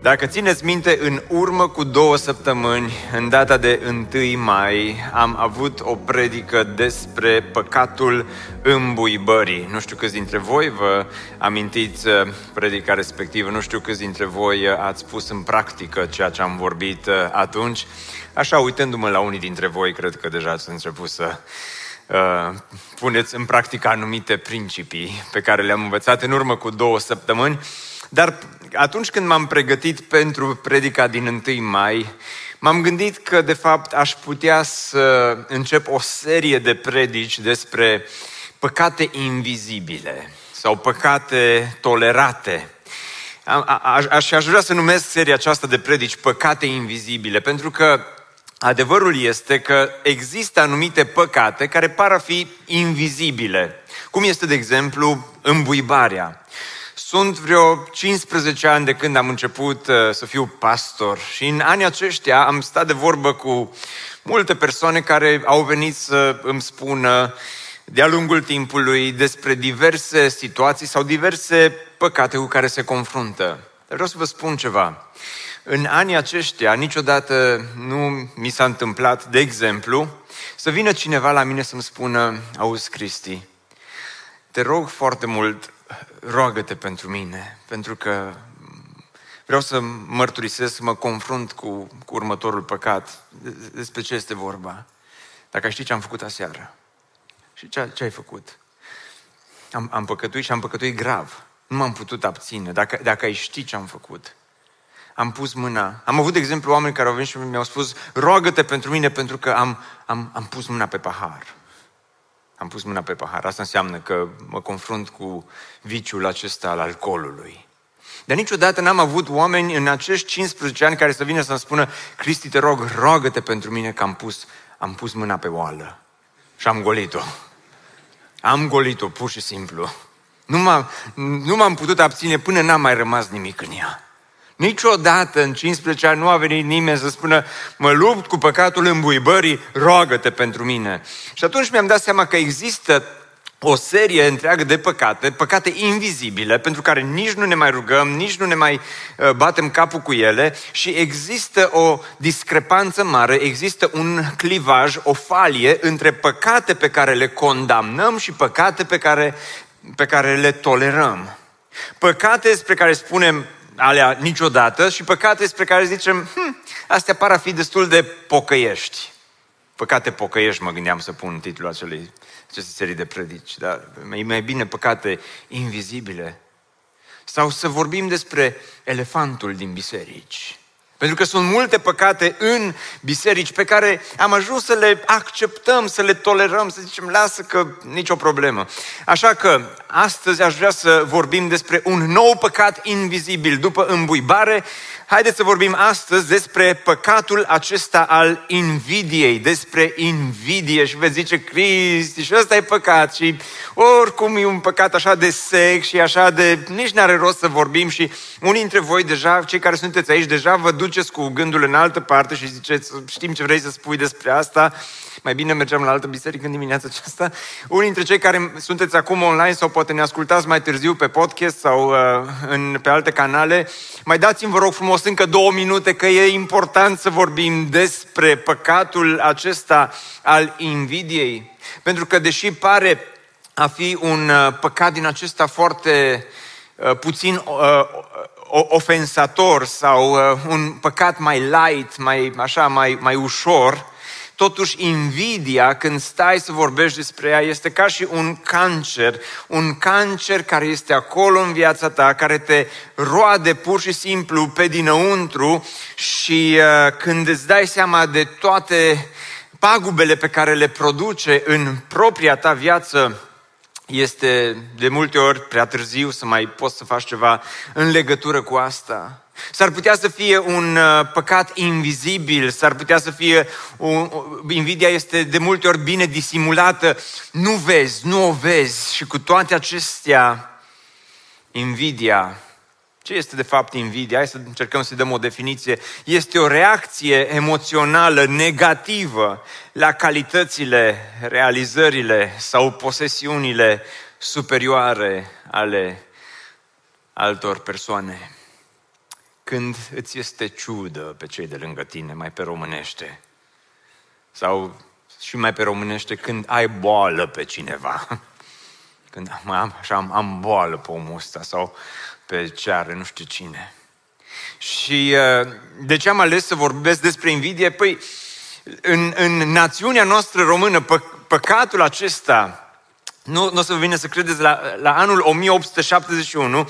Dacă țineți minte, în urmă cu două săptămâni, în data de 1 mai, am avut o predică despre păcatul îmbuibării. Nu știu câți dintre voi vă amintiți uh, predica respectivă, nu știu câți dintre voi uh, ați pus în practică ceea ce am vorbit uh, atunci. Așa, uitându-mă la unii dintre voi, cred că deja ați început să uh, puneți în practică anumite principii pe care le-am învățat în urmă cu două săptămâni. Dar atunci când m-am pregătit pentru predica din 1 mai, m-am gândit că, de fapt, aș putea să încep o serie de predici despre păcate invizibile sau păcate tolerate. Aș, aș vrea să numesc seria aceasta de predici păcate invizibile, pentru că adevărul este că există anumite păcate care par a fi invizibile. Cum este, de exemplu, îmbuibarea. Sunt vreo 15 ani de când am început uh, să fiu pastor și în anii aceștia am stat de vorbă cu multe persoane care au venit să îmi spună de-a lungul timpului despre diverse situații sau diverse păcate cu care se confruntă. Dar vreau să vă spun ceva. În anii aceștia niciodată nu mi s-a întâmplat, de exemplu, să vină cineva la mine să-mi spună, auzi Cristi, te rog foarte mult, roagă-te pentru mine, pentru că vreau să mărturisesc, să mă confrunt cu, cu următorul păcat. Despre ce este vorba? Dacă știi ce am făcut aseară. Și ce, ce ai făcut? Am, am păcătuit și am păcătuit grav. Nu m-am putut abține. Dacă, dacă ai ști ce am făcut. Am pus mâna. Am avut, de exemplu, oameni care au venit și mi-au spus, roagă-te pentru mine pentru că am, am, am pus mâna pe pahar. Am pus mâna pe pahar. Asta înseamnă că mă confrunt cu viciul acesta al alcoolului. Dar niciodată n-am avut oameni în acești 15 ani care să vină să-mi spună Cristi, te rog, roagă-te pentru mine că am pus, am pus mâna pe oală și am golit-o. Am golit-o, pur și simplu. Nu m-am, nu m-am putut abține până n-a mai rămas nimic în ea. Niciodată în 15 ani nu a venit nimeni să spună mă lupt cu păcatul îmbuibării, roagă-te pentru mine. Și atunci mi-am dat seama că există o serie întreagă de păcate, păcate invizibile, pentru care nici nu ne mai rugăm, nici nu ne mai uh, batem capul cu ele și există o discrepanță mare, există un clivaj, o falie între păcate pe care le condamnăm și păcate pe care, pe care le tolerăm. Păcate despre care spunem alea niciodată și păcate despre care zicem, hm, astea par a fi destul de pocăiești. Păcate pocăiești, mă gândeam să pun titlul acelei, acestei serii de predici, dar mai, mai bine păcate invizibile. Sau să vorbim despre elefantul din biserici. Pentru că sunt multe păcate în biserici pe care am ajuns să le acceptăm, să le tolerăm, să zicem, lasă că nicio problemă. Așa că astăzi aș vrea să vorbim despre un nou păcat invizibil. După îmbuibare, haideți să vorbim astăzi despre păcatul acesta al invidiei, despre invidie. Și veți zice, Cristi, și ăsta e păcat. Și oricum e un păcat așa de sec și așa de... Nici n-are rost să vorbim și unii dintre voi deja, cei care sunteți aici, deja vă duceți cu gândul în altă parte și ziceți, știm ce vrei să spui despre asta, mai bine mergeam la altă biserică în dimineața aceasta. Unii dintre cei care sunteți acum online sau poate ne ascultați mai târziu pe podcast sau uh, în, pe alte canale, mai dați-mi, vă rog frumos, încă două minute că e important să vorbim despre păcatul acesta al invidiei. Pentru că deși pare a fi un uh, păcat din acesta foarte uh, puțin uh, ofensator sau uh, un păcat mai light, mai așa, mai, mai ușor, totuși invidia, când stai să vorbești despre ea, este ca și un cancer, un cancer care este acolo în viața ta, care te roade pur și simplu pe dinăuntru și uh, când îți dai seama de toate pagubele pe care le produce în propria ta viață, este de multe ori prea târziu să mai poți să faci ceva în legătură cu asta. S-ar putea să fie un uh, păcat invizibil, s-ar putea să fie, un, invidia este de multe ori bine disimulată, nu vezi, nu o vezi și cu toate acestea, invidia, ce este de fapt invidia? Hai să încercăm să dăm o definiție. Este o reacție emoțională negativă la calitățile, realizările sau posesiunile superioare ale altor persoane când îți este ciudă pe cei de lângă tine, mai pe românește. Sau și mai pe românește când ai boală pe cineva. Când am, așa, am, am boală pe omul ăsta sau pe ce are, nu știu cine. Și uh, de ce am ales să vorbesc despre invidie? Păi, în, în națiunea noastră română, pă, păcatul acesta, nu, nu o să vă vină să credeți, la, la anul 1871, Uh,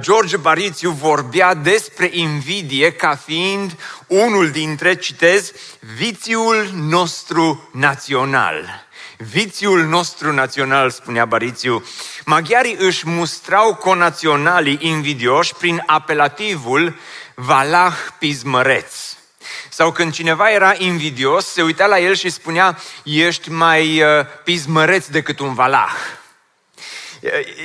George Barițiu vorbea despre invidie ca fiind unul dintre, citez, vițiul nostru național. Vițiul nostru național, spunea Barițiu. Maghiarii își mustrau conaționalii invidioși prin apelativul Valah Pismăreț. Sau când cineva era invidios, se uita la el și spunea, ești mai uh, pismăreț decât un valah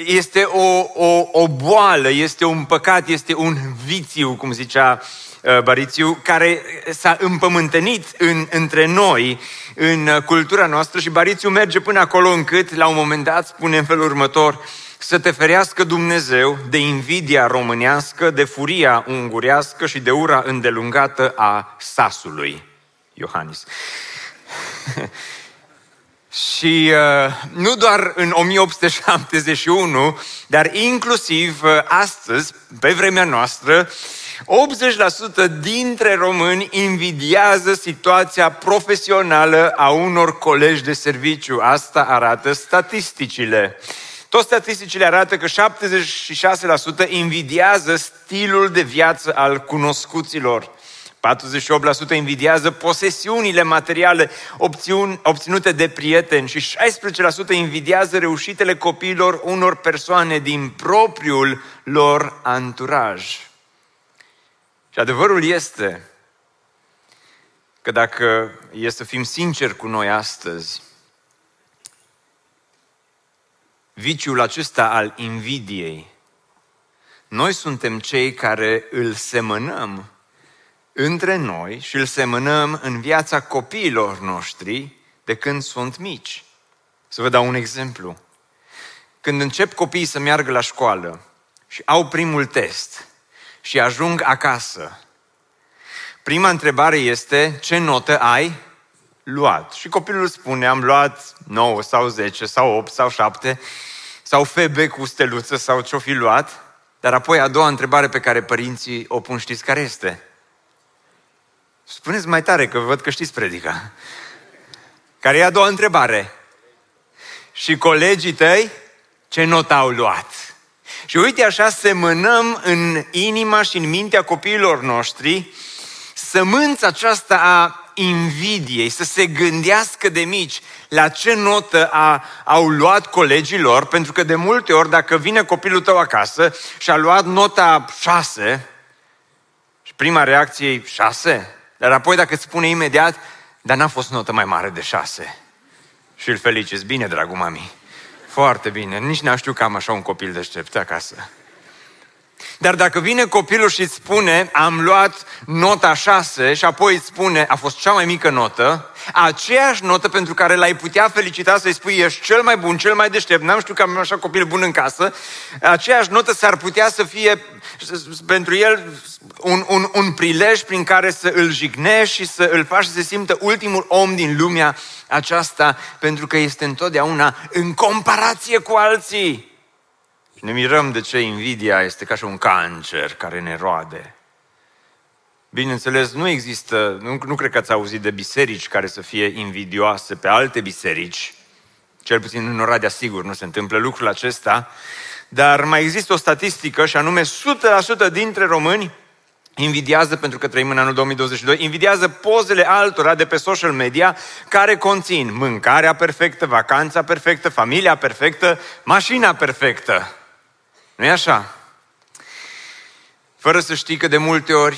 este o, o, o boală, este un păcat, este un vițiu, cum zicea uh, Barițiu, care s-a împământenit în, între noi, în uh, cultura noastră și Barițiu merge până acolo încât, la un moment dat, spune în felul următor, să te ferească Dumnezeu de invidia românească, de furia ungurească și de ura îndelungată a sasului. Iohannis. Și uh, nu doar în 1871, dar inclusiv uh, astăzi, pe vremea noastră, 80% dintre români invidiază situația profesională a unor colegi de serviciu. Asta arată statisticile. Toți statisticile arată că 76% invidiază stilul de viață al cunoscuților. 48% invidiază posesiunile materiale obținute de prieteni și 16% invidiază reușitele copiilor unor persoane din propriul lor anturaj. Și adevărul este că dacă e să fim sinceri cu noi astăzi, viciul acesta al invidiei, noi suntem cei care îl semănăm între noi și îl semănăm în viața copiilor noștri de când sunt mici. Să vă dau un exemplu. Când încep copiii să meargă la școală și au primul test și ajung acasă, prima întrebare este ce notă ai luat? Și copilul spune am luat 9 sau 10 sau 8 sau 7 sau FB cu steluță sau ce-o fi luat, dar apoi a doua întrebare pe care părinții o pun știți care este? Spuneți mai tare, că văd că știți predica. Care e a doua întrebare? Și colegii tăi, ce notă au luat? Și uite așa semănăm în inima și în mintea copiilor noștri sămânța aceasta a invidiei, să se gândească de mici la ce notă a, au luat colegii lor, pentru că de multe ori dacă vine copilul tău acasă și a luat nota 6, și prima reacție e 6, dar apoi dacă îți spune imediat, dar n-a fost notă mai mare de șase. Și îl feliciți. Bine, dragul mami. Foarte bine. Nici n-am știut că am așa un copil deștept acasă. Dar dacă vine copilul și îți spune, am luat nota 6 și apoi îți spune, a fost cea mai mică notă, aceeași notă pentru care l-ai putea felicita să-i spui, ești cel mai bun, cel mai deștept, n-am știut că am așa copil bun în casă, aceeași notă s-ar putea să fie pentru el un, un, un prilej prin care să îl jignești și să îl faci să se simtă ultimul om din lumea aceasta, pentru că este întotdeauna în comparație cu alții. Și ne mirăm de ce invidia este ca și un cancer care ne roade. Bineînțeles, nu există, nu, nu cred că ați auzit de biserici care să fie invidioase pe alte biserici, cel puțin în Oradea sigur nu se întâmplă lucrul acesta, dar mai există o statistică și anume 100% dintre români invidiază, pentru că trăim în anul 2022, invidiază pozele altora de pe social media care conțin mâncarea perfectă, vacanța perfectă, familia perfectă, mașina perfectă. Nu e așa? Fără să știi că de multe ori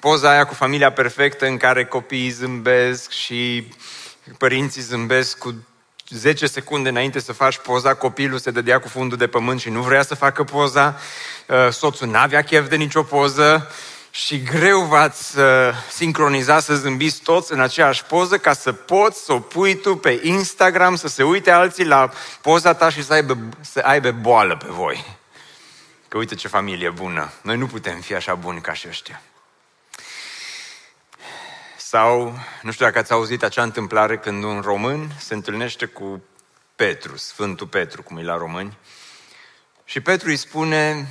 poza aia cu familia perfectă în care copiii zâmbesc și părinții zâmbesc cu 10 secunde înainte să faci poza, copilul se dădea cu fundul de pământ și nu vrea să facă poza, uh, soțul n-avea chef de nicio poză și greu v-ați uh, sincroniza să zâmbiți toți în aceeași poză ca să poți să o pui tu pe Instagram, să se uite alții la poza ta și să aibă, să aibă boală pe voi. Că uite ce familie bună. Noi nu putem fi așa buni ca și ăștia. Sau, nu știu dacă ați auzit acea întâmplare când un român se întâlnește cu Petru, Sfântul Petru, cum e la români, și Petru îi spune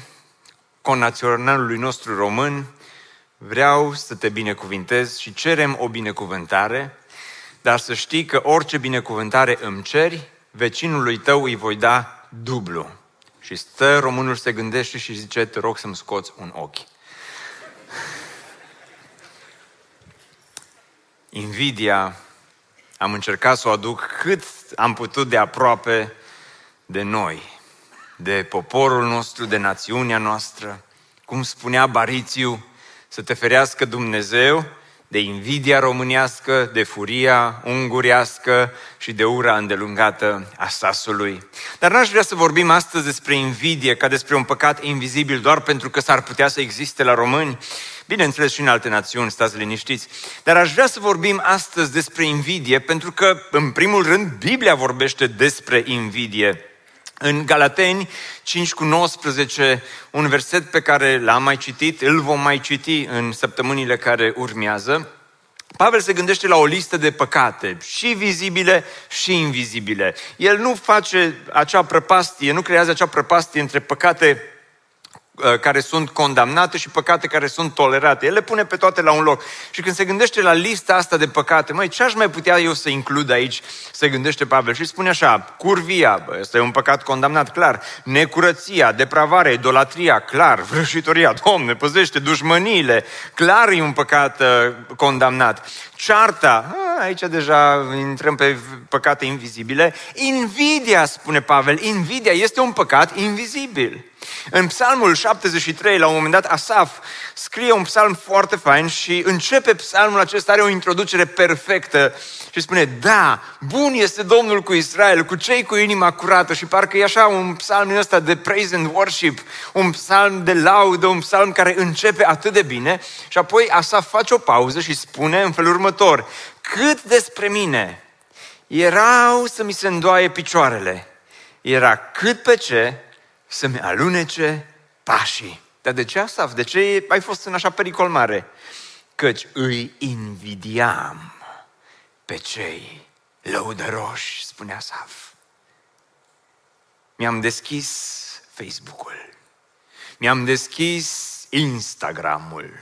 conaționalului nostru român, vreau să te binecuvintez și cerem o binecuvântare, dar să știi că orice binecuvântare îmi ceri, vecinului tău îi voi da dublu. Și stă românul se gândește și zice, te rog să-mi scoți un ochi. Invidia am încercat să o aduc cât am putut de aproape de noi, de poporul nostru, de națiunea noastră. Cum spunea Barițiu, să te ferească Dumnezeu de invidia românească, de furia ungurească și de ura îndelungată a sasului. Dar n-aș vrea să vorbim astăzi despre invidie ca despre un păcat invizibil doar pentru că s-ar putea să existe la români, bineînțeles și în alte națiuni, stați liniștiți. Dar aș vrea să vorbim astăzi despre invidie pentru că, în primul rând, Biblia vorbește despre invidie. În Galateni 5 cu 19, un verset pe care l-am mai citit, îl vom mai citi în săptămânile care urmează, Pavel se gândește la o listă de păcate, și vizibile și invizibile. El nu face acea prăpastie, nu creează acea prăpastie între păcate Uh, care sunt condamnate și păcate care sunt tolerate. El le pune pe toate la un loc. Și când se gândește la lista asta de păcate, măi, ce aș mai putea eu să includ aici? Se gândește Pavel și spune așa, curvia, bă, ăsta e un păcat condamnat, clar, necurăția, depravarea, idolatria, clar, vrăjitoria, Doamne, păzește, dușmăniile, clar e un păcat uh, condamnat. Cearta, a, aici deja intrăm pe păcate invizibile. Invidia, spune Pavel, invidia este un păcat invizibil. În psalmul 73, la un moment dat, Asaf scrie un psalm foarte fain și începe psalmul acesta, are o introducere perfectă și spune, da, bun este Domnul cu Israel, cu cei cu inima curată. Și parcă e așa un psalm din ăsta de praise and worship, un psalm de laudă, un psalm care începe atât de bine și apoi Asaf face o pauză și spune în felul următor, cât despre mine erau să mi se îndoaie picioarele, era cât pe ce să-mi alunece pașii. Dar de ce Asaf? De ce ai fost în așa pericol mare? Căci îi invidiam pe cei lăudăroși, spune Asaf. Mi-am deschis Facebook-ul, mi-am deschis Instagram-ul,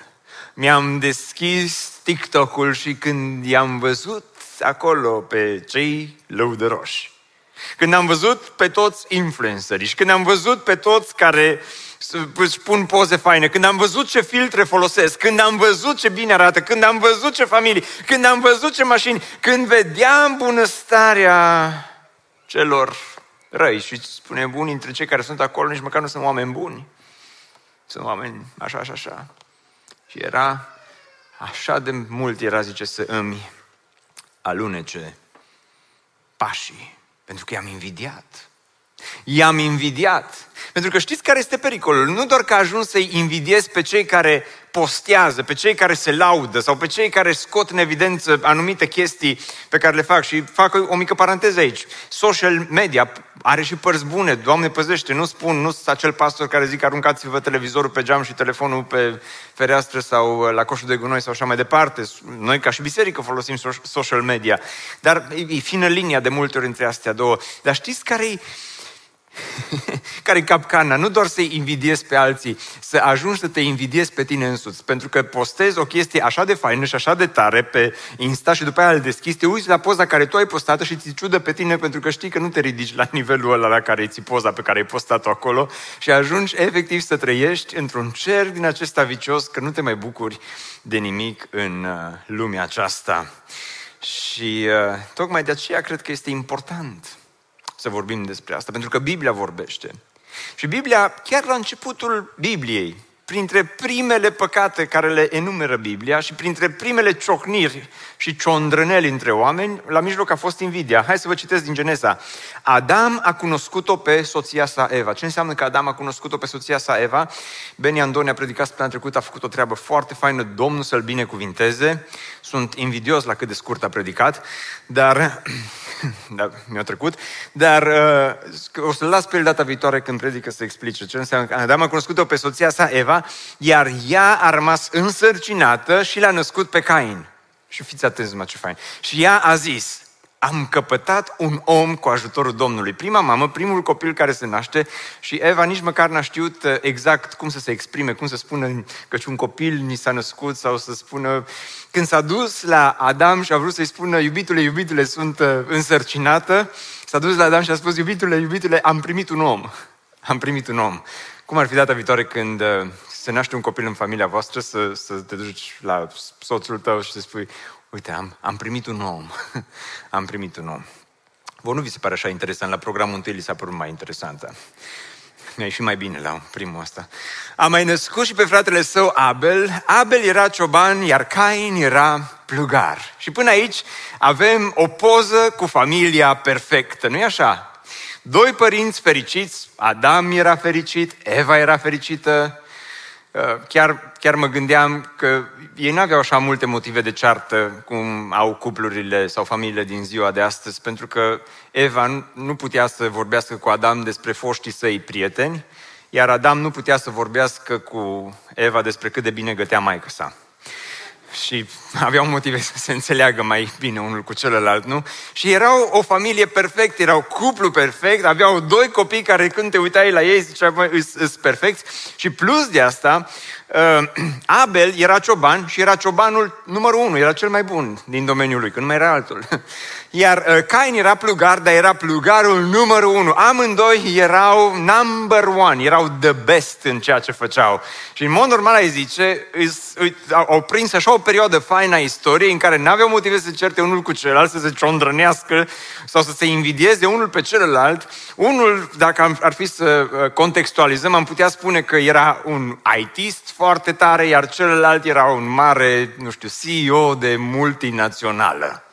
mi-am deschis TikTok-ul și când i-am văzut acolo pe cei lăudăroși, când am văzut pe toți influencerii și când am văzut pe toți care își pun poze faine, când am văzut ce filtre folosesc, când am văzut ce bine arată, când am văzut ce familii, când am văzut ce mașini, când vedeam bunăstarea celor răi și spune buni între cei care sunt acolo, nici măcar nu sunt oameni buni. Sunt oameni așa și așa. Și era așa de mult era, zice, să îmi alunece pașii pentru că i-am invidiat. I-am invidiat. Pentru că știți care este pericolul? Nu doar că ajuns să-i invidiez pe cei care postează, pe cei care se laudă sau pe cei care scot în evidență anumite chestii pe care le fac. Și fac o mică paranteză aici. Social media are și părți bune. Doamne păzește, nu spun, nu sunt acel pastor care zic aruncați-vă televizorul pe geam și telefonul pe fereastră sau la coșul de gunoi sau așa mai departe. Noi ca și biserică folosim social media. Dar e fină linia de multe ori între astea două. Dar știți care e care e capcana? Nu doar să-i invidiezi pe alții, să ajungi să te invidiezi pe tine însuți. Pentru că postezi o chestie așa de faină și așa de tare pe Insta și după aia îl deschizi, te uiți la poza care tu ai postat și ți ciudă pe tine pentru că știi că nu te ridici la nivelul ăla la care ți poza pe care ai postat-o acolo și ajungi efectiv să trăiești într-un cer din acesta vicios că nu te mai bucuri de nimic în uh, lumea aceasta. Și uh, tocmai de aceea cred că este important să vorbim despre asta, pentru că Biblia vorbește. Și Biblia, chiar la începutul Bibliei, printre primele păcate care le enumeră Biblia și printre primele ciocniri și ciondrăneli între oameni, la mijloc a fost invidia. Hai să vă citesc din Geneza. Adam a cunoscut-o pe soția sa Eva. Ce înseamnă că Adam a cunoscut-o pe soția sa Eva? Beni Andoni a predicat săptămâna trecută, a făcut o treabă foarte faină, Domnul să-l binecuvinteze. Sunt invidios la cât de scurt a predicat, dar da, mi-a trecut, dar uh, o să-l las pe el data viitoare când predică să explice ce înseamnă că Adam a cunoscut-o pe soția sa Eva, iar ea a rămas însărcinată și l-a născut pe Cain. Și fiți atenți, mă, ce fain. Și ea a zis, am căpătat un om cu ajutorul Domnului. Prima mamă, primul copil care se naște și Eva nici măcar n-a știut uh, exact cum să se exprime, cum să spună că un copil ni s-a născut sau să spună... Când s-a dus la Adam și a vrut să-i spună, iubitule, iubitule, sunt uh, însărcinată, s-a dus la Adam și a spus, iubitule, iubitule, am primit un om. Am primit un om. Cum ar fi data viitoare când uh, se naște un copil în familia voastră, să, să te duci la soțul tău și să spui, uite, am, am primit un om. am primit un om. Vă nu vi se pare așa interesant? La programul întâi li s-a părut mai interesantă. Mi-a și mai bine la primul ăsta. A mai născut și pe fratele său Abel. Abel era cioban, iar Cain era plugar. Și până aici avem o poză cu familia perfectă, nu-i așa? Doi părinți fericiți, Adam era fericit, Eva era fericită, Uh, chiar, chiar mă gândeam că ei nu aveau așa multe motive de ceartă cum au cuplurile sau familiile din ziua de astăzi, pentru că Eva nu putea să vorbească cu Adam despre foștii săi prieteni, iar Adam nu putea să vorbească cu Eva despre cât de bine gătea maică sa și aveau motive să se înțeleagă mai bine unul cu celălalt, nu? Și erau o familie perfectă, erau cuplu perfect, aveau doi copii care când te uitai la ei ziceai, băi, îs perfecți. Și plus de asta, uh, Abel era cioban și era ciobanul numărul unu, era cel mai bun din domeniul lui, că nu mai era altul. Iar uh, Cain era plugar, dar era plugarul numărul unu. Amândoi erau number one, erau the best în ceea ce făceau. Și în mod normal ai zice, au prins așa o perioadă faină a istoriei în care n-aveau motive să certe unul cu celălalt, să se ciondrănească sau să se invidieze unul pe celălalt. Unul, dacă ar fi să uh, contextualizăm, am putea spune că era un ITist foarte tare, iar celălalt era un mare, nu știu, CEO de multinațională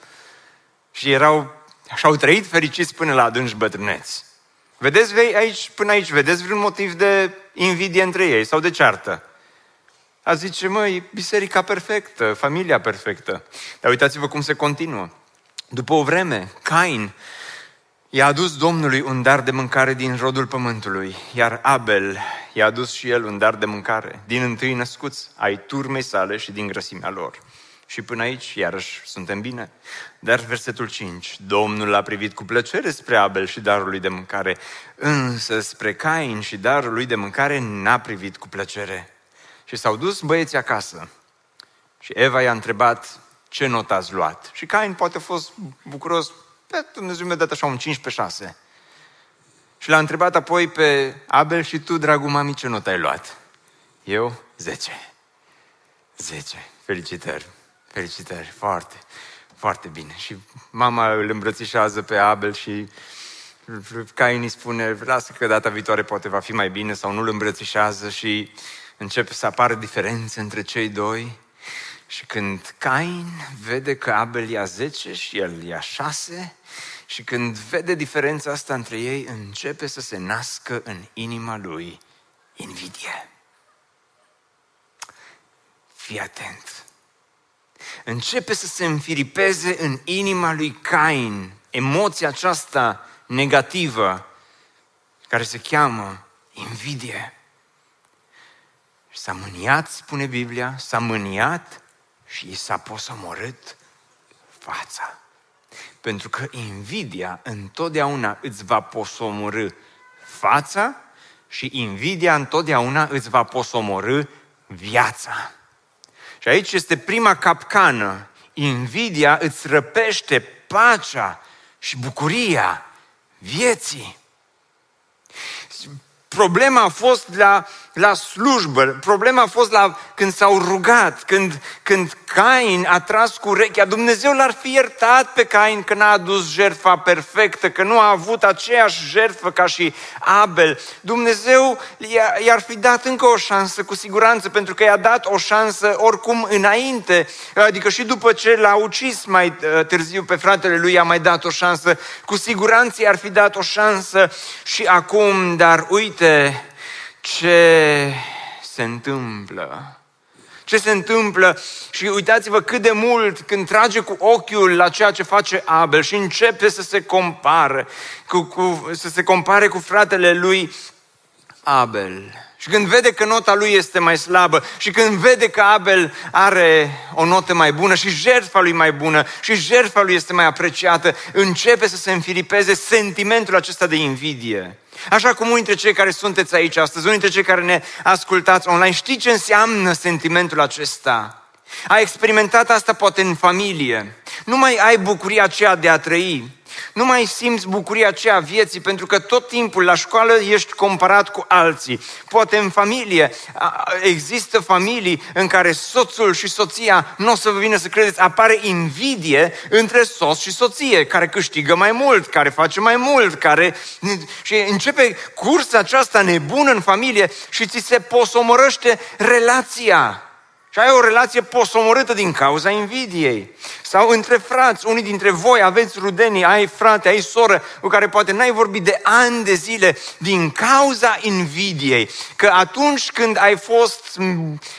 și erau, și au trăit fericiți până la adânci bătrâneți. Vedeți aici, până aici, vedeți vreun motiv de invidie între ei sau de ceartă? A zice, măi, biserica perfectă, familia perfectă. Dar uitați-vă cum se continuă. După o vreme, Cain i-a adus Domnului un dar de mâncare din rodul pământului, iar Abel i-a adus și el un dar de mâncare din întâi născuți ai turmei sale și din grăsimea lor. Și până aici, iarăși, suntem bine. Dar versetul 5. Domnul a privit cu plăcere spre Abel și darul lui de mâncare, însă spre Cain și darul lui de mâncare n-a privit cu plăcere. Și s-au dus băieții acasă. Și Eva i-a întrebat, ce not ați luat? Și Cain poate a fost bucuros, pe Dumnezeu mi-a dat așa un 5 pe 6. Și l-a întrebat apoi pe Abel și tu, dragul mami, ce not ai luat? Eu, 10. 10. Felicitări. Felicitări, foarte, foarte bine. Și mama îl îmbrățișează pe Abel și Cain îi spune, lasă că data viitoare poate va fi mai bine sau nu îl îmbrățișează și începe să apară diferențe între cei doi. Și când Cain vede că Abel ia 10 și el ia 6, și când vede diferența asta între ei, începe să se nască în inima lui invidie. Fii atent începe să se înfiripeze în inima lui Cain emoția aceasta negativă care se cheamă invidie. Și s-a mâniat, spune Biblia, s-a mâniat și i s-a posomorât fața. Pentru că invidia întotdeauna îți va posomorâ fața și invidia întotdeauna îți va posomorâ viața. Și aici este prima capcană. Invidia îți răpește pacea și bucuria vieții. Problema a fost la, la slujbă, problema a fost la când s-au rugat, când, când Cain a tras cu urechea, Dumnezeu l-ar fi iertat pe Cain că n-a adus jertfa perfectă, că nu a avut aceeași jertfă ca și Abel. Dumnezeu i-ar fi dat încă o șansă, cu siguranță, pentru că i-a dat o șansă oricum înainte, adică și după ce l-a ucis mai uh, târziu pe fratele lui, a mai dat o șansă, cu siguranță i-ar fi dat o șansă și acum, dar uite ce se întâmplă ce se întâmplă și uitați-vă cât de mult când trage cu ochiul la ceea ce face Abel și începe să se compare cu, cu, să se compare cu fratele lui Abel. Și când vede că nota lui este mai slabă și când vede că Abel are o notă mai bună și jertfa lui mai bună și jertfa lui este mai apreciată, începe să se înfiripeze sentimentul acesta de invidie. Așa cum unii dintre cei care sunteți aici astăzi, unii dintre cei care ne ascultați online, știți ce înseamnă sentimentul acesta? Ai experimentat asta poate în familie. Nu mai ai bucuria aceea de a trăi. Nu mai simți bucuria aceea vieții pentru că tot timpul la școală ești comparat cu alții. Poate în familie există familii în care soțul și soția, nu o să vă vină să credeți, apare invidie între soț și soție, care câștigă mai mult, care face mai mult, care... Și începe cursa aceasta nebună în familie și ți se posomorăște relația. Și ai o relație posomorâtă din cauza invidiei. Sau între frați, unii dintre voi aveți rudenii, ai frate, ai soră, cu care poate n-ai vorbit de ani de zile din cauza invidiei. Că atunci când ai fost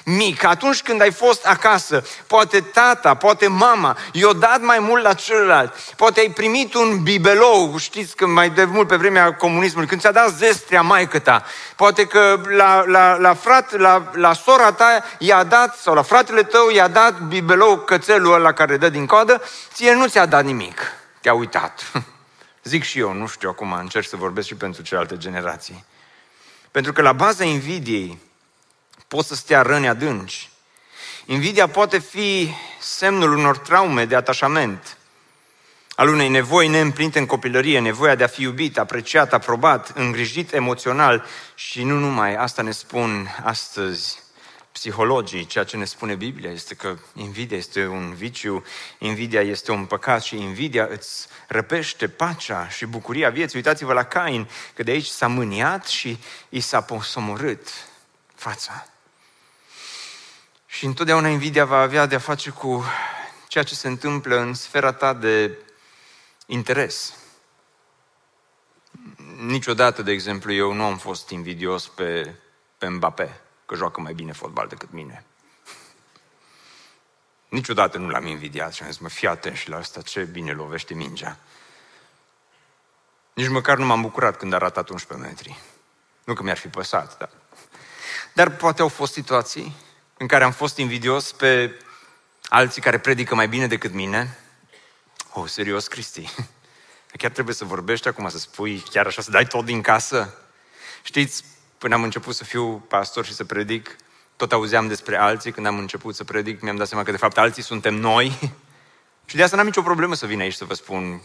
mic, atunci când ai fost acasă, poate tata, poate mama, i-o dat mai mult la celălalt. Poate ai primit un bibelou, știți că mai de mult pe vremea comunismului, când ți-a dat zestrea maică ta. Poate că la, la, la frat, la, la sora ta i-a dat, sau la fratele tău i-a dat bibelou cățelul ăla care dă din din coadă, ție nu ți-a dat nimic. Te-a uitat. Zic și eu, nu știu acum, încerc să vorbesc și pentru celelalte generații. Pentru că la baza invidiei pot să stea răni adânci. Invidia poate fi semnul unor traume de atașament, al unei nevoi neîmplinite în copilărie, nevoia de a fi iubit, apreciat, aprobat, îngrijit emoțional și nu numai, asta ne spun astăzi psihologii, ceea ce ne spune Biblia este că invidia este un viciu, invidia este un păcat și invidia îți răpește pacea și bucuria vieții. Uitați-vă la Cain, că de aici s-a mâniat și i s-a posomorât fața. Și întotdeauna invidia va avea de-a face cu ceea ce se întâmplă în sfera ta de interes. Niciodată, de exemplu, eu nu am fost invidios pe, pe Mbappé că joacă mai bine fotbal decât mine. Niciodată nu l-am invidiat și am zis, mă, fii atent și la asta, ce bine lovește mingea. Nici măcar nu m-am bucurat când a ratat 11 metri. Nu că mi-ar fi păsat, dar... Dar poate au fost situații în care am fost invidios pe alții care predică mai bine decât mine. Oh, serios, Cristi? Chiar trebuie să vorbești acum, să spui chiar așa, să dai tot din casă? Știți, Până am început să fiu pastor și să predic, tot auzeam despre alții. Când am început să predic, mi-am dat seama că de fapt alții suntem noi. și de asta n-am nicio problemă să vin aici să vă spun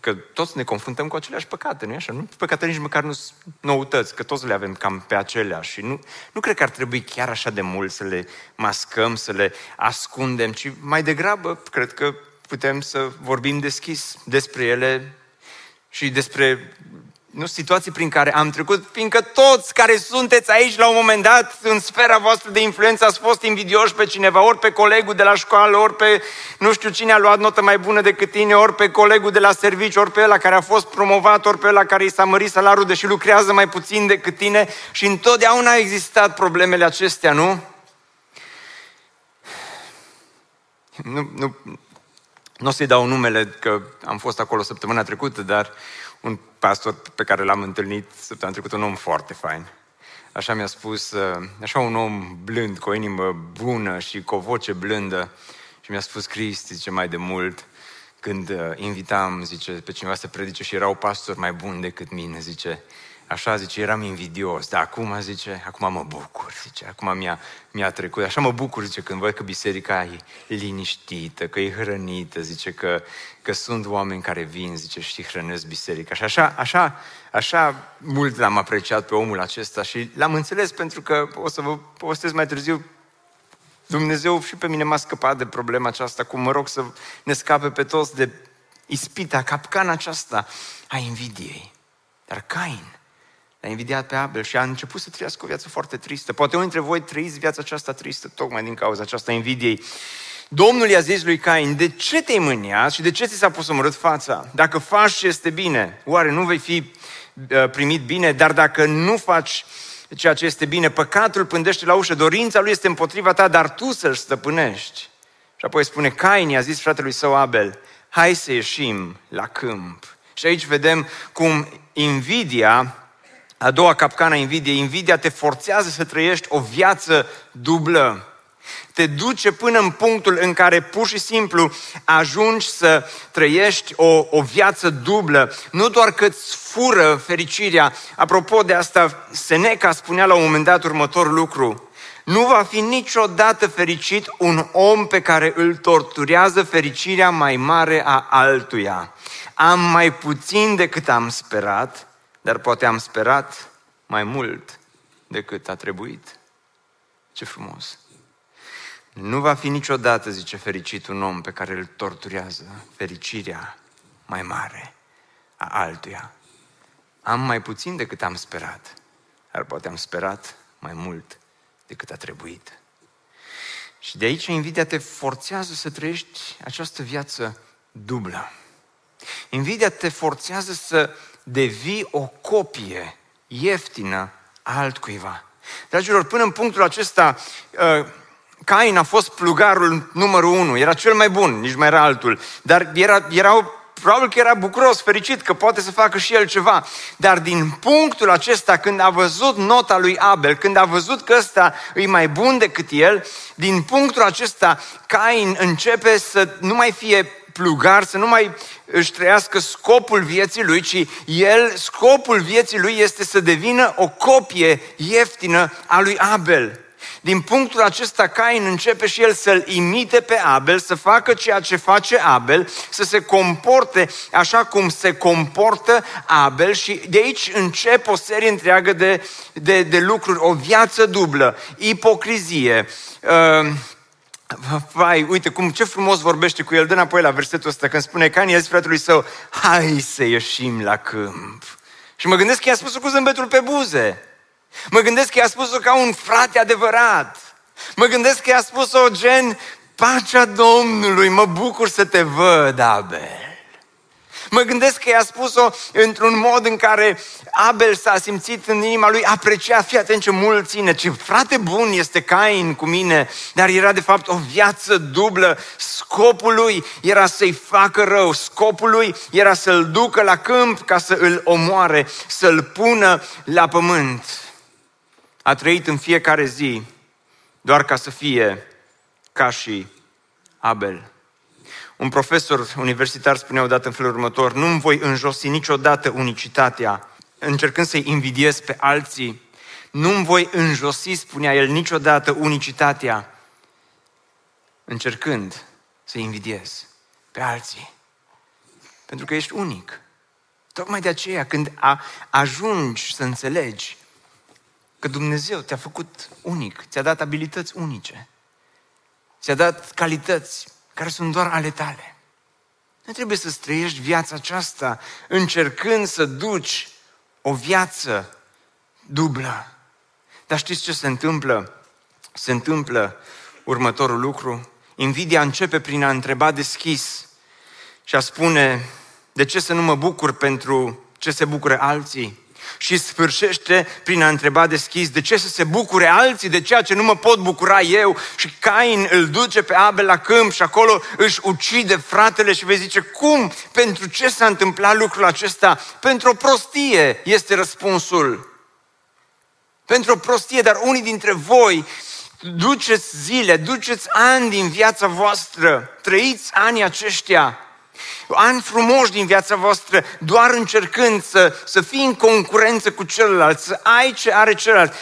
că toți ne confruntăm cu aceleași păcate, nu-i așa? Nu păcate nici măcar nu noutăți, că toți le avem cam pe aceleași. Și nu, nu cred că ar trebui chiar așa de mult să le mascăm, să le ascundem, ci mai degrabă cred că putem să vorbim deschis despre ele și despre nu situații prin care am trecut, fiindcă toți care sunteți aici la un moment dat în sfera voastră de influență ați fost invidioși pe cineva, ori pe colegul de la școală, ori pe nu știu cine a luat notă mai bună decât tine, ori pe colegul de la serviciu, ori pe ăla care a fost promovat, ori pe ăla care i s-a mărit salariul, deși lucrează mai puțin decât tine și întotdeauna au existat problemele acestea, nu? Nu, nu, nu o să-i dau numele, că am fost acolo săptămâna trecută, dar un pastor pe care l-am întâlnit săptămâna trecută, un om foarte fain. Așa mi-a spus, uh, așa un om blând, cu o inimă bună și cu o voce blândă. Și mi-a spus, Cristi, zice, mai de mult, când uh, invitam, zice, pe cineva să predice și erau pastori mai buni decât mine, zice, Așa, zice, eram invidios, dar acum, zice, acum mă bucur, zice, acum mi-a, mi-a trecut. Așa mă bucur, zice, când văd că biserica e liniștită, că e hrănită, zice, că, că sunt oameni care vin, zice, și hrănesc biserica. Și așa, așa, așa mult l-am apreciat pe omul acesta și l-am înțeles pentru că, o să vă povestesc mai târziu, Dumnezeu și pe mine m-a scăpat de problema aceasta, cum mă rog să ne scape pe toți de ispita, capcana aceasta a invidiei. Dar Cain l-a invidiat pe Abel și a început să trăiască o viață foarte tristă. Poate unii dintre voi trăiți viața aceasta tristă tocmai din cauza aceasta invidiei. Domnul i-a zis lui Cain, de ce te-ai mâniat și de ce ți s-a pus omorât fața? Dacă faci ce este bine, oare nu vei fi uh, primit bine? Dar dacă nu faci ceea ce este bine, păcatul pândește la ușă, dorința lui este împotriva ta, dar tu să-l stăpânești. Și apoi spune, Cain i-a zis fratelui său Abel, hai să ieșim la câmp. Și aici vedem cum invidia, a doua capcană a invidiei, invidia te forțează să trăiești o viață dublă te duce până în punctul în care pur și simplu ajungi să trăiești o, o viață dublă. Nu doar că îți fură fericirea. Apropo de asta, Seneca spunea la un moment dat următorul lucru. Nu va fi niciodată fericit un om pe care îl torturează fericirea mai mare a altuia. Am mai puțin decât am sperat, dar poate am sperat mai mult decât a trebuit. Ce frumos! Nu va fi niciodată, zice fericit, un om pe care îl torturează fericirea mai mare a altuia. Am mai puțin decât am sperat, dar poate am sperat mai mult decât a trebuit. Și de aici invidia te forțează să trăiești această viață dublă. Invidia te forțează să devii o copie ieftină a altcuiva. Dragilor, până în punctul acesta, uh, Cain a fost plugarul numărul unu, era cel mai bun, nici mai era altul, dar era, erau probabil că era bucuros, fericit că poate să facă și el ceva. Dar din punctul acesta, când a văzut nota lui Abel, când a văzut că ăsta e mai bun decât el, din punctul acesta, Cain începe să nu mai fie plugar, să nu mai își trăiască scopul vieții lui, ci el, scopul vieții lui este să devină o copie ieftină a lui Abel. Din punctul acesta, Cain începe și el să-l imite pe Abel, să facă ceea ce face Abel, să se comporte așa cum se comportă Abel și de aici încep o serie întreagă de, de, de lucruri, o viață dublă, ipocrizie, uh, Vai, uite cum, ce frumos vorbește cu el. Dă înapoi la versetul ăsta când spune Cain i-a zis fratelui său, hai să ieșim la câmp. Și mă gândesc că i-a spus cu zâmbetul pe buze. Mă gândesc că i-a spus-o ca un frate adevărat. Mă gândesc că i-a spus-o gen, pacea Domnului, mă bucur să te văd, Abel. Mă gândesc că i-a spus-o într-un mod în care Abel s-a simțit în inima lui apreciat, fii atent ce mult ține, ce frate bun este Cain cu mine, dar era de fapt o viață dublă. Scopul lui era să-i facă rău, scopul lui era să-l ducă la câmp ca să îl omoare, să-l pună la pământ a trăit în fiecare zi doar ca să fie ca și Abel. Un profesor universitar spunea odată în felul următor, nu-mi voi înjosi niciodată unicitatea, încercând să-i invidiez pe alții. Nu-mi voi înjosi, spunea el, niciodată unicitatea, încercând să-i invidiez pe alții. Pentru că ești unic. Tocmai de aceea, când a, ajungi să înțelegi Că Dumnezeu te-a făcut unic, ți-a dat abilități unice, ți-a dat calități care sunt doar ale tale. Nu trebuie să trăiești viața aceasta încercând să duci o viață dublă. Dar știți ce se întâmplă? Se întâmplă următorul lucru. Invidia începe prin a întreba deschis și a spune de ce să nu mă bucur pentru ce se bucură alții și sfârșește prin a întreba deschis de ce să se bucure alții de ceea ce nu mă pot bucura eu și Cain îl duce pe Abel la câmp și acolo își ucide fratele și vei zice cum, pentru ce s-a întâmplat lucrul acesta? Pentru o prostie este răspunsul. Pentru o prostie, dar unii dintre voi duceți zile, duceți ani din viața voastră, trăiți anii aceștia ani frumoși din viața voastră, doar încercând să, să fii în concurență cu celălalt, să ai ce are celălalt.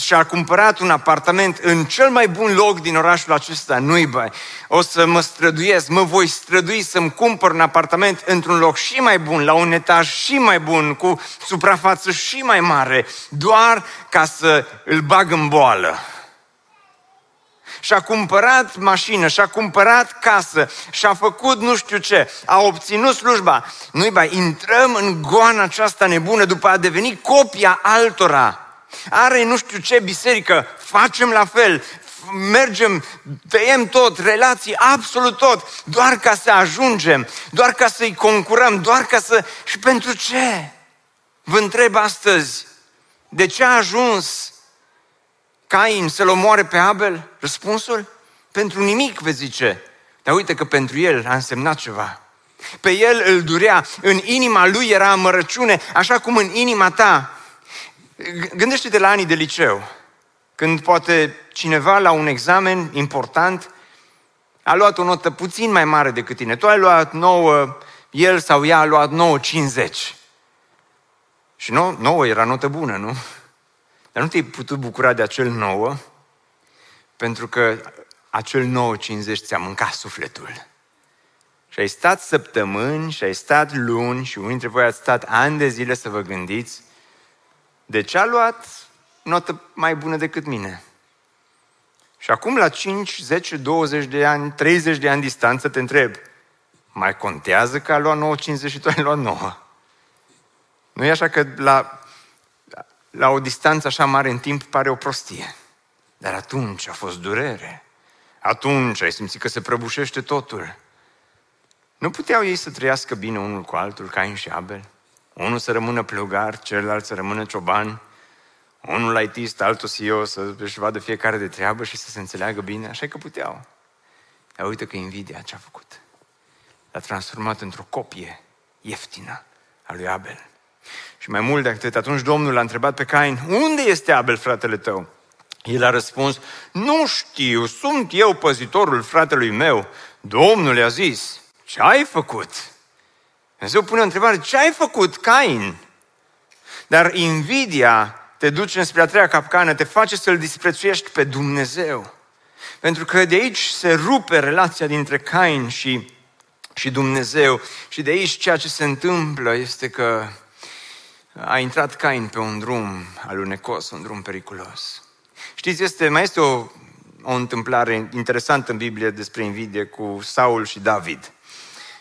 Și-a cumpărat un apartament în cel mai bun loc din orașul acesta, nu-i bai. O să mă străduiesc, mă voi strădui să-mi cumpăr un apartament într-un loc și mai bun, la un etaj și mai bun, cu suprafață și mai mare, doar ca să îl bag în boală și-a cumpărat mașină, și-a cumpărat casă, și-a făcut nu știu ce, a obținut slujba. Nu-i bai, intrăm în goana aceasta nebună după a deveni copia altora. Are nu știu ce biserică, facem la fel, mergem, tăiem tot, relații, absolut tot, doar ca să ajungem, doar ca să-i concurăm, doar ca să... Și pentru ce? Vă întreb astăzi, de ce a ajuns Cain să-l omoare pe Abel? Răspunsul? Pentru nimic, vă zice. Dar uite că pentru el a însemnat ceva. Pe el îl durea, în inima lui era amărăciune, așa cum în inima ta. Gândește-te la anii de liceu, când poate cineva la un examen important a luat o notă puțin mai mare decât tine. Tu ai luat 9, el sau ea a luat 9,50. Și 9, 9 era notă bună, nu? Dar nu te-ai putut bucura de acel 9, pentru că acel 9,50 ți-a mâncat sufletul. Și ai stat săptămâni, și ai stat luni, și unii dintre voi ați stat ani de zile să vă gândiți de ce a luat notă mai bună decât mine. Și acum la 5, 10, 20 de ani, 30 de ani distanță te întreb, mai contează că a luat 9,50 și tu ai luat 9? Nu e așa că la, la o distanță așa mare în timp pare o prostie. Dar atunci a fost durere. Atunci ai simțit că se prăbușește totul. Nu puteau ei să trăiască bine unul cu altul, Cain și Abel? Unul să rămână plugar, celălalt să rămână cioban, unul ITist, altul CEO, să își vadă fiecare de treabă și să se înțeleagă bine, așa că puteau. Dar uite că invidia ce a făcut. L-a transformat într-o copie ieftină a lui Abel. Și mai mult de atât, atunci Domnul l-a întrebat pe Cain, unde este Abel, fratele tău? El a răspuns, nu știu, sunt eu păzitorul fratelui meu. Domnul i-a zis, ce ai făcut? Dumnezeu pune o întrebare, ce ai făcut, Cain? Dar invidia te duce spre a treia capcană, te face să-L disprețuiești pe Dumnezeu. Pentru că de aici se rupe relația dintre Cain și, și Dumnezeu. Și de aici ceea ce se întâmplă este că a intrat Cain pe un drum alunecos, un drum periculos. Știți, este, mai este o, o întâmplare interesantă în Biblie despre invidie cu Saul și David.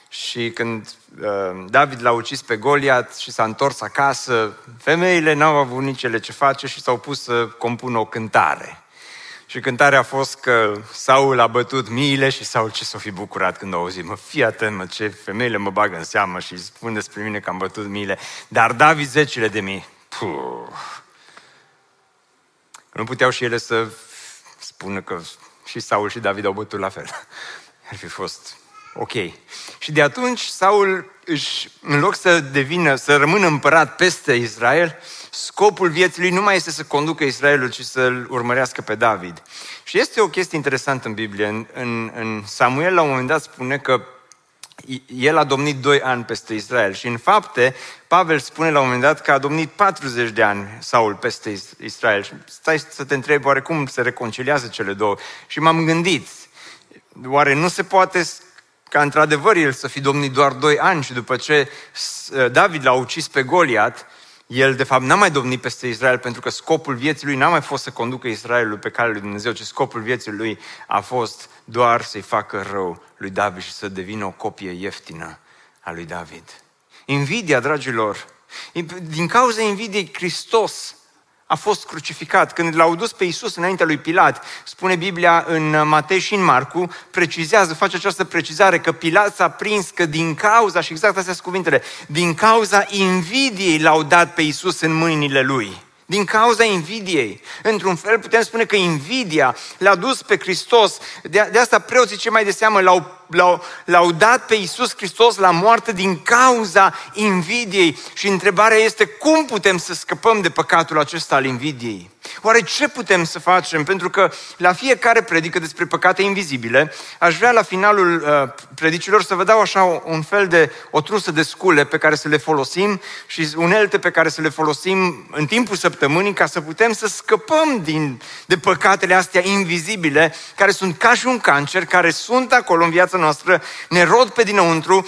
Și când uh, David l-a ucis pe Goliat și s-a întors acasă, femeile n-au avut nici ele ce face și s-au pus să compună o cântare. Și cântarea a fost că Saul a bătut miile și Saul ce s-o fi bucurat când a auzit. Mă, fii atent, mă, ce femeile mă bagă în seamă și spun despre mine că am bătut miile. Dar David zecile de mii. Puh. Nu puteau și ele să spună că și Saul și David au bătut la fel. Ar fi fost ok. Și de atunci Saul își, în loc să devină, să rămână împărat peste Israel, scopul vieții lui nu mai este să conducă Israelul, ci să-l urmărească pe David. Și este o chestie interesantă în Biblie. În, în, în Samuel, la un moment dat, spune că el a domnit doi ani peste Israel și în fapte Pavel spune la un moment dat că a domnit 40 de ani Saul peste Israel. Și stai să te întrebi oare cum se reconciliază cele două. Și m-am gândit, oare nu se poate ca într-adevăr el să fi domnit doar doi ani și după ce David l-a ucis pe Goliat, el de fapt n-a mai domnit peste Israel pentru că scopul vieții lui n-a mai fost să conducă Israelul pe calea lui Dumnezeu, ci scopul vieții lui a fost doar să-i facă rău lui David și să devină o copie ieftină a lui David. Invidia, dragilor, din cauza invidiei Hristos a fost crucificat. Când l-au dus pe Iisus înaintea lui Pilat, spune Biblia în Matei și în Marcu, precizează, face această precizare că Pilat s-a prins că din cauza, și exact astea sunt cuvintele, din cauza invidiei l-au dat pe Iisus în mâinile lui. Din cauza invidiei. Într-un fel putem spune că invidia l-a dus pe Hristos. De, de asta preoții ce mai de seamă l-au l-au, l-au dat pe Iisus Hristos la moarte din cauza invidiei. Și întrebarea este cum putem să scăpăm de păcatul acesta al invidiei? Oare ce putem să facem? Pentru că la fiecare predică despre păcate invizibile, aș vrea la finalul uh, predicilor să vă dau așa un fel de o trusă de scule pe care să le folosim și unelte pe care să le folosim în timpul săptămânii ca să putem să scăpăm din, de păcatele astea invizibile care sunt ca și un cancer, care sunt acolo în viața noastră, ne rod pe dinăuntru,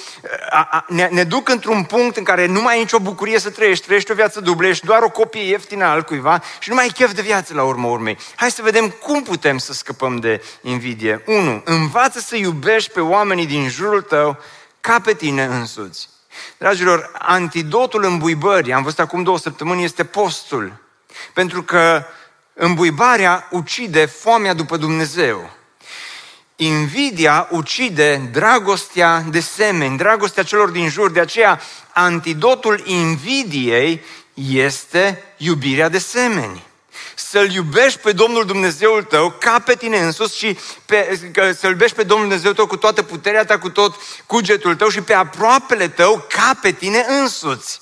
a, a, ne, ne duc într-un punct în care nu mai ai nicio bucurie să trăiești, trăiești o viață dublă, ești doar o copie ieftină al cuiva și nu mai ai chef de viață la urmă urmei. Hai să vedem cum putem să scăpăm de invidie. 1. Învață să iubești pe oamenii din jurul tău ca pe tine însuți. Dragilor, antidotul îmbuibării, am văzut acum două săptămâni, este postul. Pentru că îmbuibarea ucide foamea după Dumnezeu. Invidia ucide dragostea de semeni, dragostea celor din jur. De aceea, antidotul invidiei este iubirea de semeni să-L iubești pe Domnul Dumnezeul tău ca pe tine însuți și pe, să-L iubești pe Domnul Dumnezeu tău cu toată puterea ta, cu tot cugetul tău și pe aproapele tău ca pe tine însuți.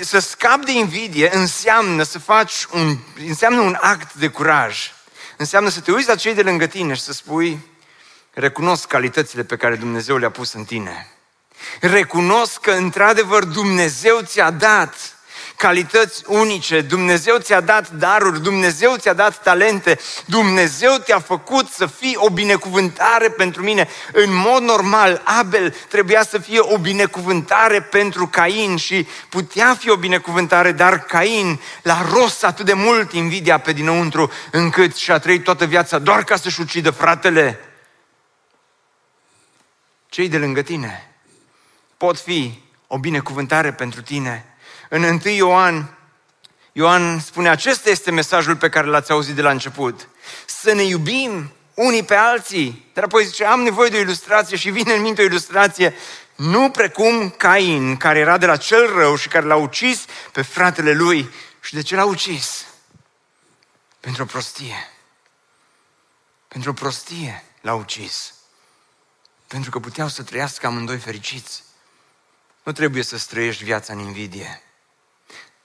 Să scapi de invidie înseamnă să faci un, înseamnă un act de curaj. Înseamnă să te uiți la cei de lângă tine și să spui, recunosc calitățile pe care Dumnezeu le-a pus în tine. Recunosc că într-adevăr Dumnezeu ți-a dat calități unice, Dumnezeu ți-a dat daruri, Dumnezeu ți-a dat talente, Dumnezeu te-a făcut să fii o binecuvântare pentru mine. În mod normal, Abel trebuia să fie o binecuvântare pentru Cain și putea fi o binecuvântare, dar Cain l-a rost atât de mult invidia pe dinăuntru, încât și-a trăit toată viața doar ca să-și ucidă fratele. Cei de lângă tine pot fi o binecuvântare pentru tine în 1 Ioan, Ioan spune, acesta este mesajul pe care l-ați auzit de la început. Să ne iubim unii pe alții. Dar apoi zice, am nevoie de o ilustrație și vine în minte o ilustrație. Nu precum Cain, care era de la cel rău și care l-a ucis pe fratele lui. Și de ce l-a ucis? Pentru o prostie. Pentru o prostie l-a ucis. Pentru că puteau să trăiască amândoi fericiți. Nu trebuie să străiești viața în invidie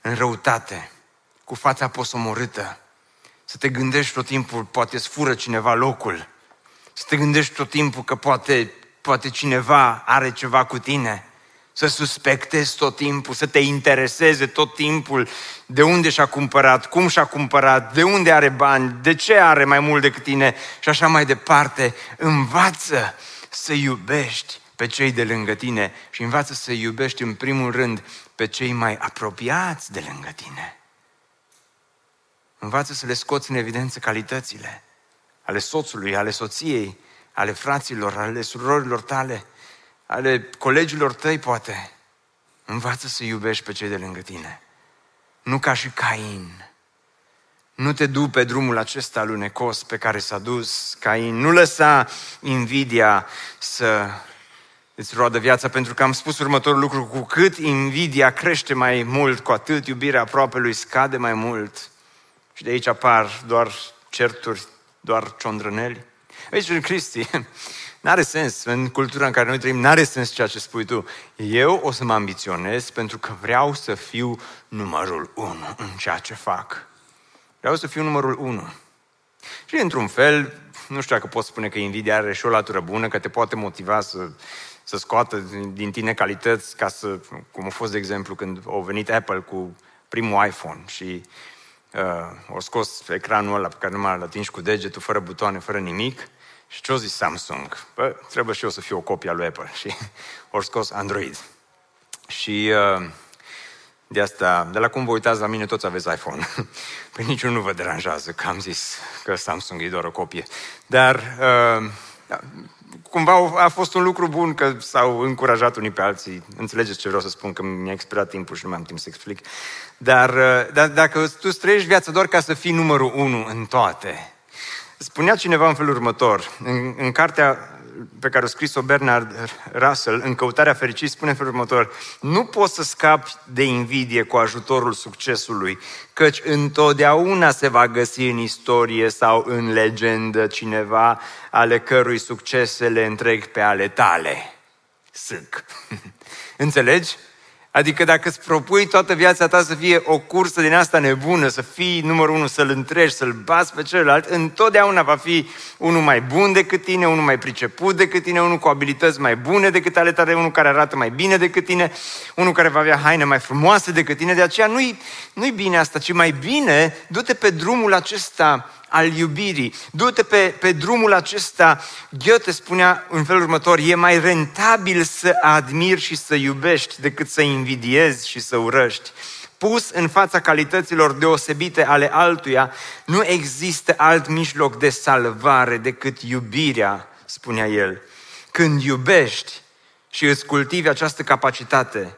în răutate, cu fața posomorâtă, să te gândești tot timpul, poate îți fură cineva locul, să te gândești tot timpul că poate, poate cineva are ceva cu tine, să suspectezi tot timpul, să te intereseze tot timpul de unde și-a cumpărat, cum și-a cumpărat, de unde are bani, de ce are mai mult decât tine și așa mai departe. Învață să iubești pe cei de lângă tine și învață să iubești în primul rând pe cei mai apropiați de lângă tine. Învață să le scoți în evidență calitățile ale soțului, ale soției, ale fraților, ale surorilor tale, ale colegilor tăi, poate. Învață să iubești pe cei de lângă tine. Nu ca și Cain. Nu te du pe drumul acesta lunecos pe care s-a dus Cain. Nu lăsa invidia să îți roadă viața, pentru că am spus următorul lucru, cu cât invidia crește mai mult, cu atât iubirea lui scade mai mult. Și de aici apar doar certuri, doar ciondrăneli. Aici, Cristi, n-are sens, în cultura în care noi trăim, n-are sens ceea ce spui tu. Eu o să mă ambiționez pentru că vreau să fiu numărul unu în ceea ce fac. Vreau să fiu numărul unu. Și într-un fel, nu știu dacă pot spune că invidia are și o latură bună, că te poate motiva să să scoată din tine calități ca să, cum a fost de exemplu când au venit Apple cu primul iPhone și uh, au scos ecranul ăla pe care nu l atingi cu degetul, fără butoane, fără nimic. Și ce-o zis Samsung? Bă, trebuie și eu să fiu o copie a lui Apple. Și au scos Android. Și uh, de asta, de la cum vă uitați la mine, toți aveți iPhone. Păi niciunul nu vă deranjează că am zis că Samsung e doar o copie. Dar uh, cumva a fost un lucru bun că s-au încurajat unii pe alții. Înțelegeți ce vreau să spun, că mi-a expirat timpul și nu mai am timp să explic. Dar, uh, dar dacă tu trăiești viața doar ca să fii numărul unu în toate, spunea cineva în felul următor, în, în cartea pe care o scris-o Bernard Russell, în Căutarea fericirii, spune în felul următor, nu poți să scapi de invidie cu ajutorul succesului, căci întotdeauna se va găsi în istorie sau în legendă cineva ale cărui succese le întreg pe ale tale. Sâc. Înțelegi? Adică dacă îți propui toată viața ta să fie o cursă din asta nebună, să fii numărul unu, să-l întregi, să-l bați pe celălalt, întotdeauna va fi unul mai bun decât tine, unul mai priceput decât tine, unul cu abilități mai bune decât ale tale, unul care arată mai bine decât tine, unul care va avea haine mai frumoase decât tine. De aceea nu-i, nu-i bine asta, ci mai bine du-te pe drumul acesta al iubirii. Du-te pe, pe drumul acesta. Goethe spunea în felul următor, e mai rentabil să admiri și să iubești decât să invidiezi și să urăști pus în fața calităților deosebite ale altuia, nu există alt mijloc de salvare decât iubirea, spunea el. Când iubești și îți cultivi această capacitate,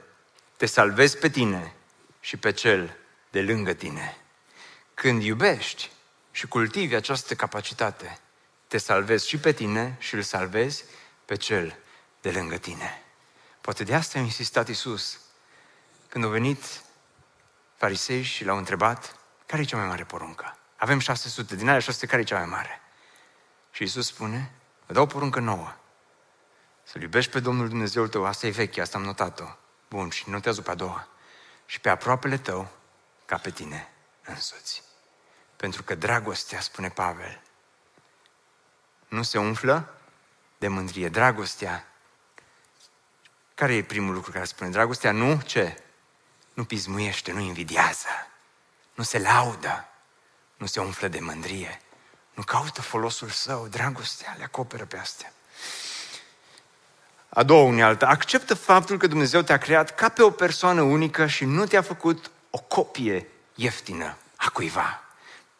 te salvezi pe tine și pe cel de lângă tine. Când iubești și cultivi această capacitate, te salvezi și pe tine și îl salvezi pe cel de lângă tine. Poate de asta a insistat Isus când a venit farisei și l-au întrebat care e cea mai mare poruncă. Avem 600, din alea 600 care e cea mai mare? Și Isus spune, vă dau o poruncă nouă. Să-L iubești pe Domnul Dumnezeul tău, asta e veche, asta am notat-o. Bun, și notează pe a doua. Și pe aproapele tău, ca pe tine însuți. Pentru că dragostea, spune Pavel, nu se umflă de mândrie. Dragostea, care e primul lucru care spune? Dragostea nu ce? Nu pismuiește, nu invidiază, nu se laudă, nu se umflă de mândrie, nu caută folosul său, dragostea le acoperă pe astea. A doua unealtă, acceptă faptul că Dumnezeu te-a creat ca pe o persoană unică și nu te-a făcut o copie ieftină a cuiva.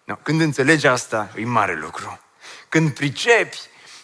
No, când înțelegi asta, e mare lucru. Când pricepi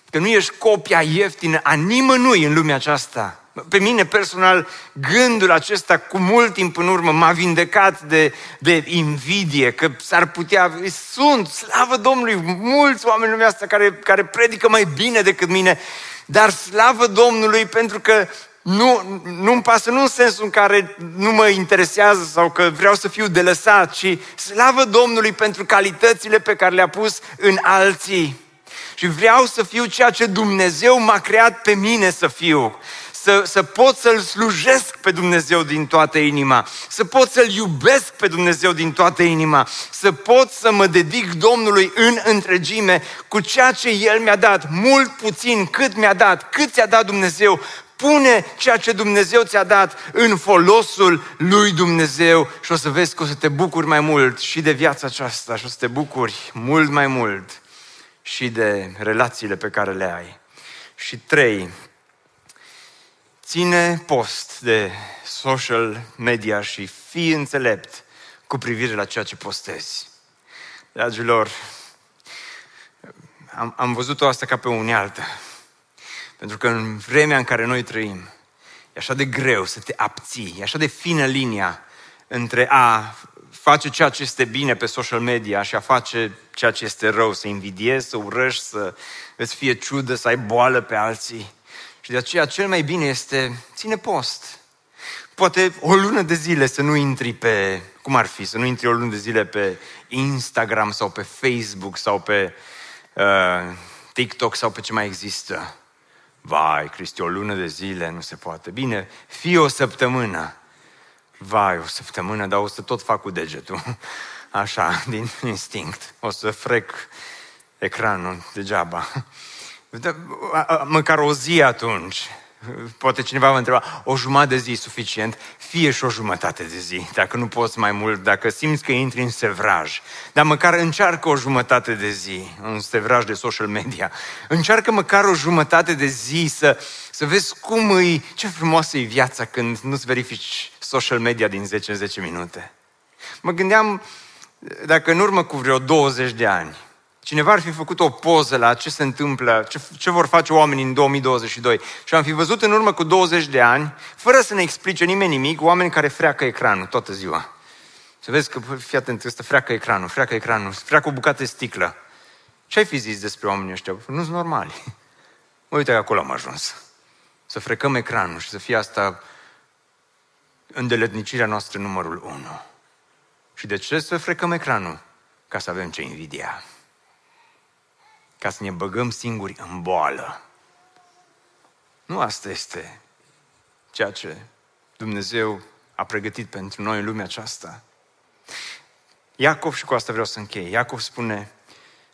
că nu ești copia ieftină a nimănui în lumea aceasta, pe mine personal, gândul acesta cu mult timp în urmă m-a vindecat de, de invidie, că s-ar putea, sunt, slavă Domnului, mulți oameni în lumea asta care, care predică mai bine decât mine, dar slavă Domnului pentru că nu, nu-mi pasă, nu în sensul în care nu mă interesează sau că vreau să fiu de lăsat, ci slavă Domnului pentru calitățile pe care le-a pus în alții. Și vreau să fiu ceea ce Dumnezeu m-a creat pe mine să fiu. Să, să pot să-L slujesc pe Dumnezeu din toată inima, să pot să-L iubesc pe Dumnezeu din toată inima, să pot să mă dedic Domnului în întregime cu ceea ce El mi-a dat, mult puțin, cât mi-a dat, cât ți-a dat Dumnezeu, pune ceea ce Dumnezeu ți-a dat în folosul lui Dumnezeu și o să vezi că o să te bucuri mai mult și de viața aceasta și o să te bucuri mult mai mult și de relațiile pe care le ai. Și trei, ține post de social media și fii înțelept cu privire la ceea ce postezi. Dragilor, am, am văzut-o asta ca pe o unealtă. Pentru că în vremea în care noi trăim, e așa de greu să te abții, e așa de fină linia între a face ceea ce este bine pe social media și a face ceea ce este rău, să invidiezi, să urăști, să îți fie ciudă, să ai boală pe alții. Și de aceea cel mai bine este ține post. Poate o lună de zile să nu intri pe, cum ar fi, să nu intri o lună de zile pe Instagram sau pe Facebook sau pe uh, TikTok sau pe ce mai există. Vai, Cristi, o lună de zile nu se poate. Bine, fie o săptămână. Vai, o săptămână, dar o să tot fac cu degetul. Așa, din instinct. O să frec ecranul degeaba. Da, măcar o zi atunci. Poate cineva vă întreba, o jumătate de zi suficient? Fie și o jumătate de zi, dacă nu poți mai mult, dacă simți că intri în sevraj. Dar măcar încearcă o jumătate de zi, în sevraj de social media. Încearcă măcar o jumătate de zi să, să vezi cum îi, ce frumoasă e viața când nu-ți verifici social media din 10 în 10 minute. Mă gândeam, dacă în urmă cu vreo 20 de ani, cineva ar fi făcut o poză la ce se întâmplă, ce, ce vor face oamenii în 2022 și am fi văzut în urmă cu 20 de ani, fără să ne explice nimeni nimic, oameni care freacă ecranul toată ziua. Să vezi că, fii atent, ăsta freacă ecranul, freacă ecranul, freacă o bucată de sticlă. Ce ai fi zis despre oamenii ăștia? Nu sunt normali. Uite că acolo am ajuns. Să frecăm ecranul și să fie asta îndeletnicirea noastră numărul 1. Și de ce să frecăm ecranul? Ca să avem ce invidia ca să ne băgăm singuri în boală. Nu asta este ceea ce Dumnezeu a pregătit pentru noi în lumea aceasta. Iacov, și cu asta vreau să închei, Iacov spune,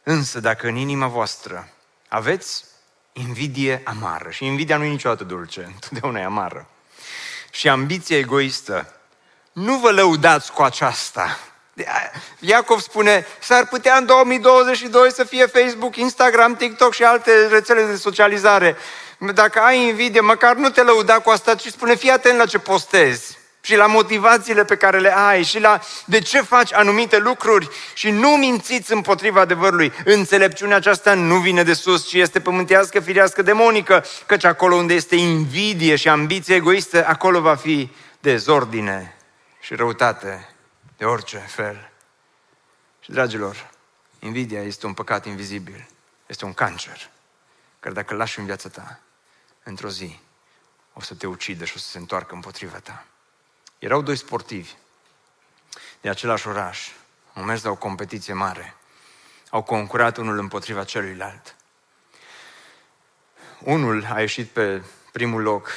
însă dacă în inima voastră aveți invidie amară, și invidia nu e niciodată dulce, întotdeauna e amară, și ambiție egoistă, nu vă lăudați cu aceasta, Iacov spune, s-ar putea în 2022 să fie Facebook, Instagram, TikTok și alte rețele de socializare. Dacă ai invidie, măcar nu te lăuda cu asta, ci spune, fii atent la ce postezi și la motivațiile pe care le ai și la de ce faci anumite lucruri și nu mințiți împotriva adevărului. Înțelepciunea aceasta nu vine de sus, ci este pământească, firească, demonică, căci acolo unde este invidie și ambiție egoistă, acolo va fi dezordine și răutate de orice fel. Și, dragilor, invidia este un păcat invizibil, este un cancer, care dacă îl lași în viața ta, într-o zi, o să te ucidă și o să se întoarcă împotriva ta. Erau doi sportivi de același oraș. Au mers la o competiție mare. Au concurat unul împotriva celuilalt. Unul a ieșit pe primul loc,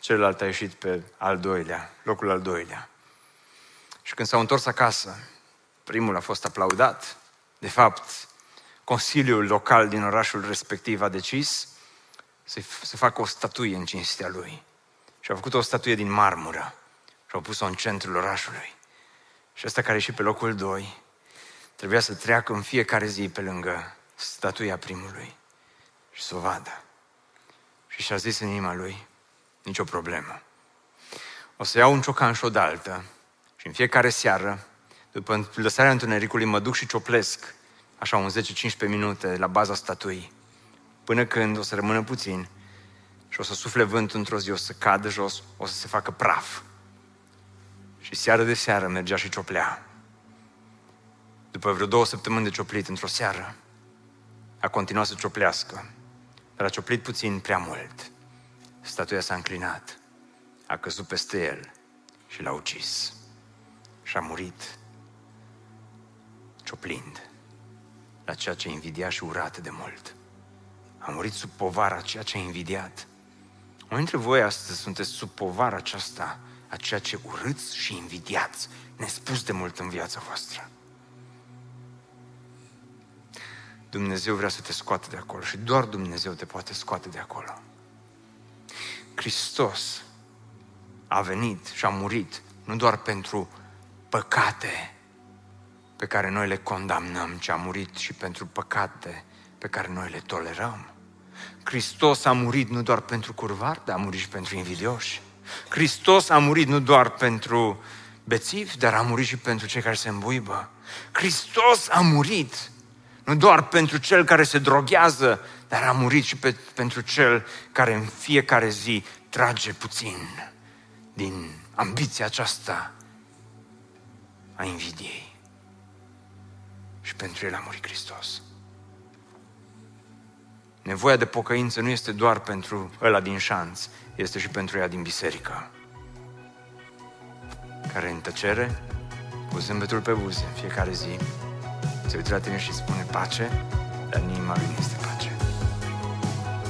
celălalt a ieșit pe al doilea, locul al doilea. Și când s-au întors acasă, primul a fost aplaudat. De fapt, Consiliul local din orașul respectiv a decis să, să facă o statuie în cinstea lui. Și a făcut o statuie din marmură și au pus-o în centrul orașului. Și ăsta care și pe locul 2 trebuia să treacă în fiecare zi pe lângă statuia primului și să o vadă. Și și-a zis în inima lui, nicio problemă. O să iau un ciocan și o daltă și în fiecare seară, după lăsarea întunericului, mă duc și cioplesc, așa un 10-15 minute, la baza statuii, până când o să rămână puțin și o să sufle vânt într-o zi, o să cadă jos, o să se facă praf. Și seară de seară mergea și cioplea. După vreo două săptămâni de cioplit într-o seară, a continuat să cioplească, dar a cioplit puțin prea mult. Statuia s-a înclinat, a căzut peste el și l-a ucis. Și a murit cioplind la ceea ce invidia și urat de mult. A murit sub povara ceea ce a invidiat. Unii dintre voi astăzi sunteți sub povara aceasta a ceea ce urâți și invidiați nespus de mult în viața voastră. Dumnezeu vrea să te scoată de acolo și doar Dumnezeu te poate scoate de acolo. Hristos a venit și a murit nu doar pentru păcate pe care noi le condamnăm, ci a murit și pentru păcate pe care noi le tolerăm. Hristos a murit nu doar pentru curvar, dar a murit și pentru invidioși. Hristos a murit nu doar pentru bețivi, dar a murit și pentru cei care se îmbuibă. Hristos a murit nu doar pentru cel care se droghează, dar a murit și pe, pentru cel care în fiecare zi trage puțin din ambiția aceasta a invidiei. Și pentru el a murit Hristos. Nevoia de pocăință nu este doar pentru ăla din șanț, este și pentru ea din biserică, care în tăcere, cu zâmbetul pe buze în fiecare zi, se uită la tine și spune pace, dar în inima lui este pace.